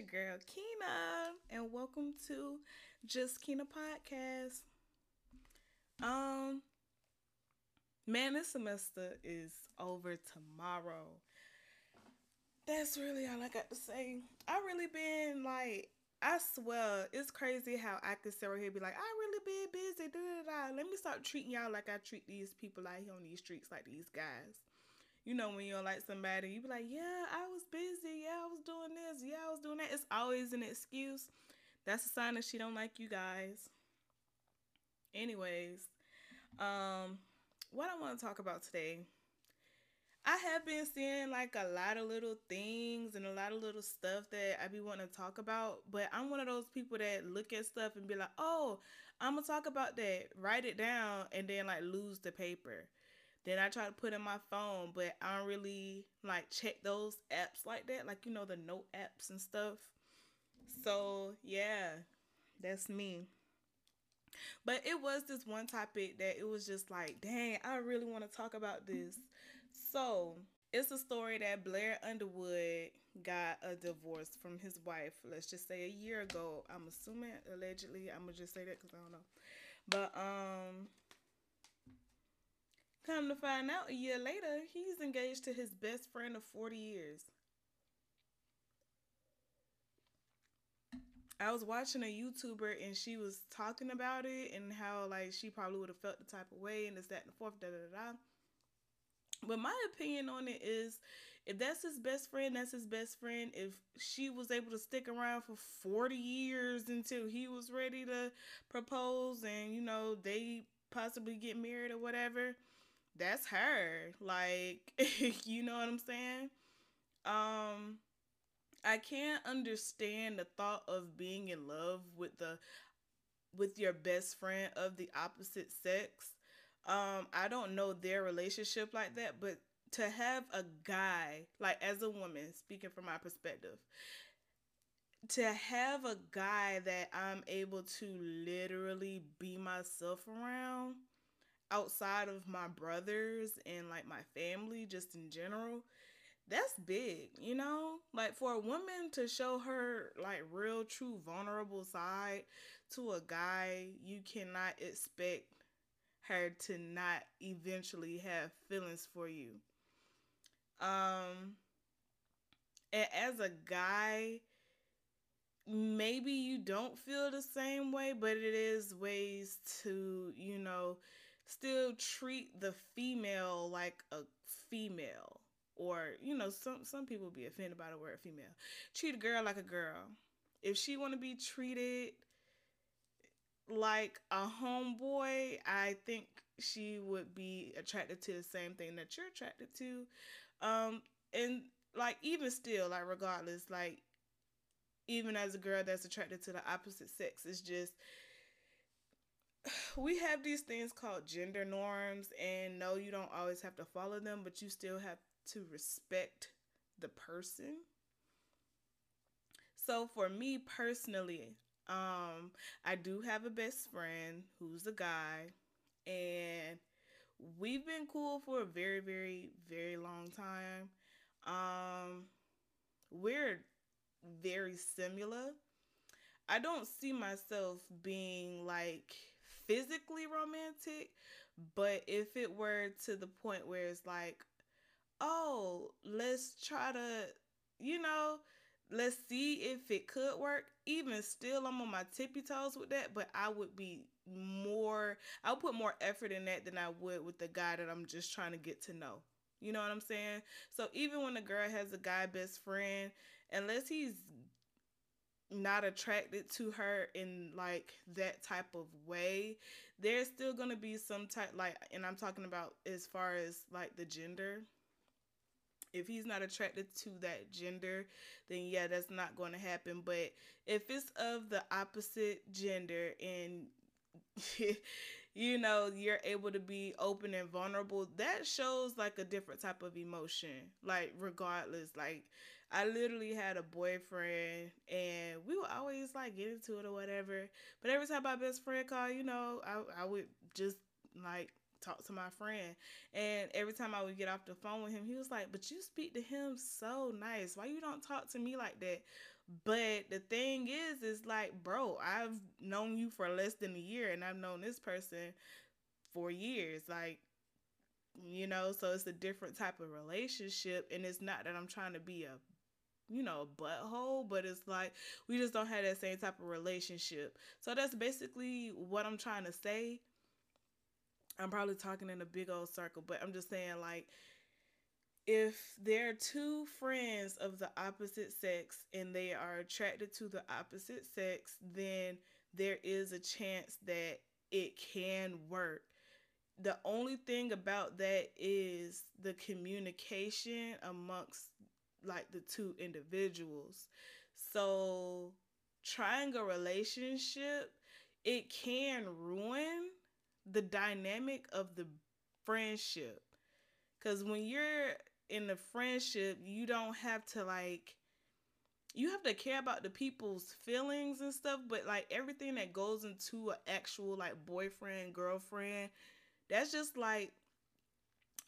your girl Kina, and welcome to Just Kina Podcast. Um, man, this semester is over tomorrow. That's really all I got to say. I really been like, I swear, it's crazy how I can sit right here be like, I really been busy. Da, da, da. Let me stop treating y'all like I treat these people out here on these streets, like these guys you know, when you're like somebody, you be like, yeah, I was busy. Yeah, I was doing this. Yeah, I was doing that. It's always an excuse. That's a sign that she don't like you guys. Anyways, um, what I want to talk about today, I have been seeing like a lot of little things and a lot of little stuff that I be wanting to talk about, but I'm one of those people that look at stuff and be like, oh, I'm gonna talk about that, write it down, and then like lose the paper. Then I try to put in my phone, but I don't really like check those apps like that, like you know the note apps and stuff. So yeah, that's me. But it was this one topic that it was just like, dang, I really want to talk about this. So it's a story that Blair Underwood got a divorce from his wife. Let's just say a year ago. I'm assuming allegedly. I'm gonna just say that because I don't know. But um, to find out, a year later, he's engaged to his best friend of 40 years. I was watching a YouTuber and she was talking about it and how like she probably would have felt the type of way and this, that, and the fourth, da da da. But my opinion on it is if that's his best friend, that's his best friend. If she was able to stick around for 40 years until he was ready to propose and, you know, they possibly get married or whatever, that's her. Like, you know what I'm saying? Um I can't understand the thought of being in love with the with your best friend of the opposite sex. Um I don't know their relationship like that, but to have a guy, like as a woman, speaking from my perspective, to have a guy that I'm able to literally be myself around outside of my brothers and like my family just in general that's big you know? Like for a woman to show her like real true vulnerable side to a guy you cannot expect her to not eventually have feelings for you. Um and as a guy maybe you don't feel the same way but it is ways to you know still treat the female like a female. Or you know some some people be offended by the word female. Treat a girl like a girl. If she want to be treated like a homeboy i think she would be attracted to the same thing that you're attracted to. Um and like even still like regardless like even as a girl that's attracted to the opposite sex it's just we have these things called gender norms and no you don't always have to follow them but you still have to respect the person. So for me personally um i do have a best friend who's a guy and we've been cool for a very very very long time. Um we're very similar. I don't see myself being like physically romantic, but if it were to the point where it's like, oh, let's try to, you know, let's see if it could work. Even still, I'm on my tippy toes with that, but I would be more, I'll put more effort in that than I would with the guy that I'm just trying to get to know. You know what I'm saying? So even when a girl has a guy best friend, unless he's not attracted to her in like that type of way there's still going to be some type like and i'm talking about as far as like the gender. If he's not attracted to that gender then yeah that's not going to happen. But if it's of the opposite gender and you know you're able to be open and vulnerable that shows like a different type of emotion like regardless like I literally had a boyfriend and we would always like get into it or whatever. But every time my best friend called, you know, I, I would just like talk to my friend. And every time I would get off the phone with him, he was like, But you speak to him so nice. Why you don't talk to me like that? But the thing is, is like, bro, I've known you for less than a year and I've known this person for years. Like, you know, so it's a different type of relationship. And it's not that I'm trying to be a you know, butthole, but it's like we just don't have that same type of relationship. So that's basically what I'm trying to say. I'm probably talking in a big old circle, but I'm just saying like if there are two friends of the opposite sex and they are attracted to the opposite sex, then there is a chance that it can work. The only thing about that is the communication amongst like the two individuals. So trying a relationship, it can ruin the dynamic of the friendship. Cuz when you're in the friendship, you don't have to like you have to care about the people's feelings and stuff, but like everything that goes into an actual like boyfriend, girlfriend, that's just like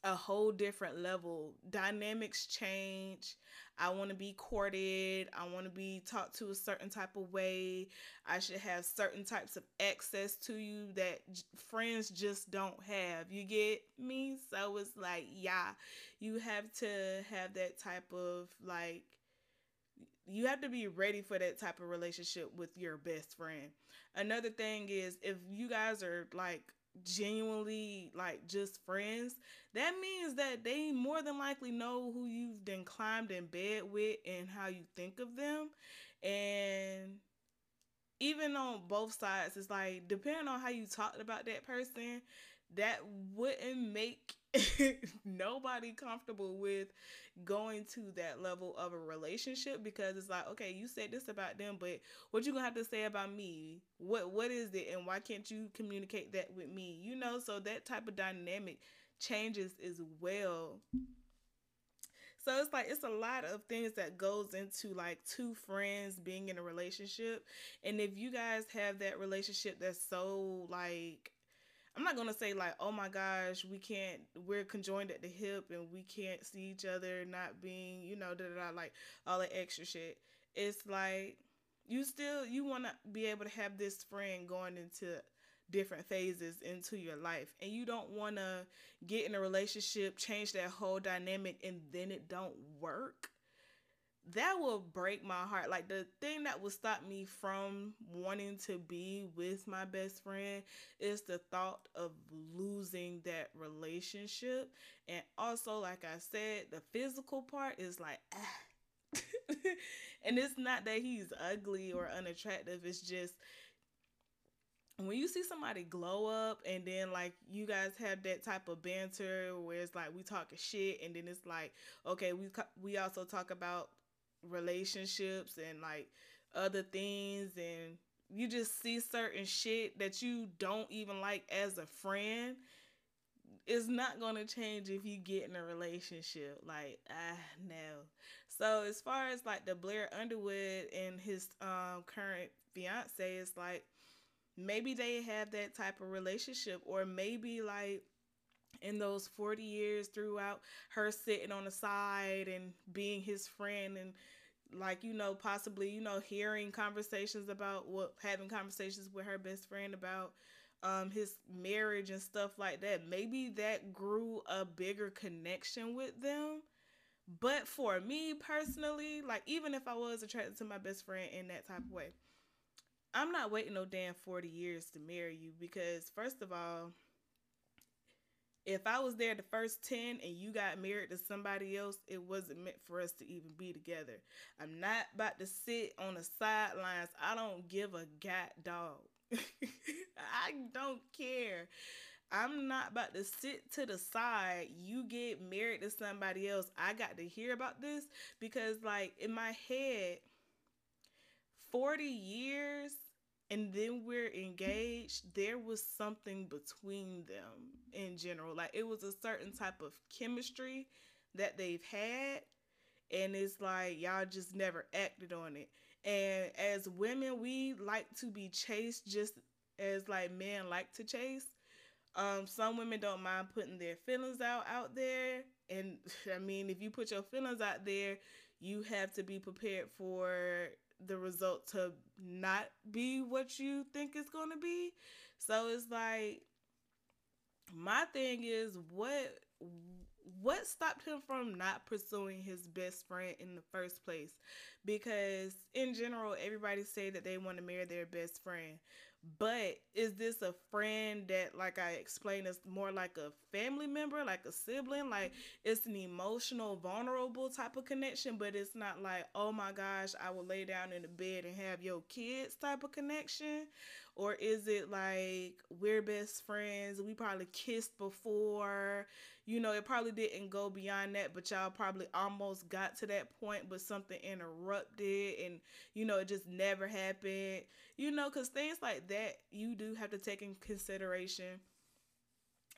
a whole different level. Dynamics change. I want to be courted. I want to be talked to a certain type of way. I should have certain types of access to you that j- friends just don't have. You get me? So it's like, yeah, you have to have that type of like, you have to be ready for that type of relationship with your best friend. Another thing is if you guys are like genuinely like just friends, that means that they more than likely know who you've been climbed in bed with and how you think of them. And even on both sides, it's like depending on how you talked about that person, that wouldn't make nobody comfortable with going to that level of a relationship because it's like okay you said this about them but what you gonna have to say about me? What what is it? And why can't you communicate that with me? You know so that type of dynamic changes as well. So it's like it's a lot of things that goes into like two friends being in a relationship. And if you guys have that relationship that's so like I'm not gonna say like, oh my gosh, we can't, we're conjoined at the hip and we can't see each other, not being, you know, da da da, like all the extra shit. It's like you still you want to be able to have this friend going into different phases into your life and you don't want to get in a relationship change that whole dynamic and then it don't work that will break my heart. Like the thing that will stop me from wanting to be with my best friend is the thought of losing that relationship. And also, like I said, the physical part is like, ah. and it's not that he's ugly or unattractive, it's just when you see somebody glow up and then like you guys have that type of banter where it's like we talking shit and then it's like okay we we also talk about relationships and like other things and you just see certain shit that you don't even like as a friend it's not going to change if you get in a relationship. Like ah no. So as far as like the blair underwood and his um current fiance is like maybe they have that type of relationship or maybe like in those 40 years throughout her sitting on the side and being his friend and like you know possibly you know hearing conversations about what having conversations with her best friend about um his marriage and stuff like that. Maybe that grew a bigger connection with them. But for me personally like even if i was attracted to my best friend in that type of way i'm not waiting no damn 40 years to marry you because first of all if I was there the first 10 and you got married to somebody else, it wasn't meant for us to even be together. I'm not about to sit on the sidelines. I don't give a god dog. I don't care. I'm not about to sit to the side. You get married to somebody else. I got to hear about this because, like, in my head, 40 years and then we're engaged, there was something between them in general. Like it was a certain type of chemistry that they've had, and it's like y'all just never acted on it. And as women, we like to be chased just as like men like to chase. Um, some women don't mind putting their feelings out out there, and I mean, if you put your feelings out there, you have to be prepared for the result to not be what you think it's going to be. So it's like my thing is what what stopped him from not pursuing his best friend in the first place because in general everybody say that they want to marry their best friend but is this a friend that like i explained is more like a family member like a sibling? Like it's an emotional vulnerable type of connection but it's not like oh my gosh i will lay down in the bed and have your kids type of connection or is it like we're best friends we probably kissed before? You know it probably didn't go beyond that but y'all probably almost got to that point but something interrupted and you know it just never happened. You know because things like that you do have to take in consideration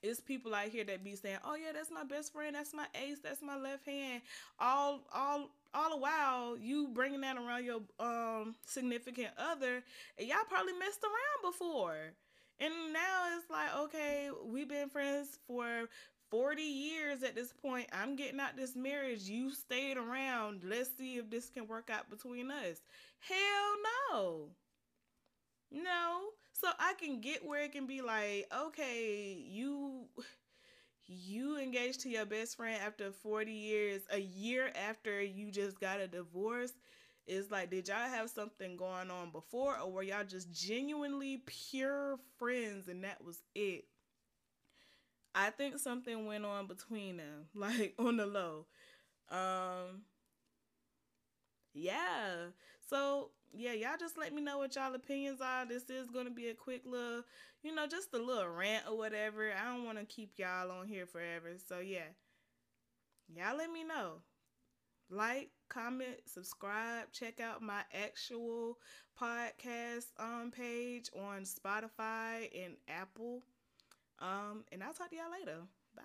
it's people out here that be saying, "Oh yeah, that's my best friend. That's my ace. That's my left hand." All, all, all the while you bringing that around your um significant other, and y'all probably messed around before. And now it's like, okay, we've been friends for 40 years at this point. I'm getting out this marriage. You stayed around. Let's see if this can work out between us. Hell no. No. So I can get where it can be like, okay, you you engaged to your best friend after 40 years, a year after you just got a divorce. It's like, did y'all have something going on before, or were y'all just genuinely pure friends and that was it? I think something went on between them, like on the low. Um, yeah. So yeah, y'all just let me know what y'all opinions are. This is gonna be a quick little, you know, just a little rant or whatever. I don't wanna keep y'all on here forever. So yeah. Y'all let me know. Like, comment, subscribe, check out my actual podcast um page on Spotify and Apple. Um, and I'll talk to y'all later. Bye.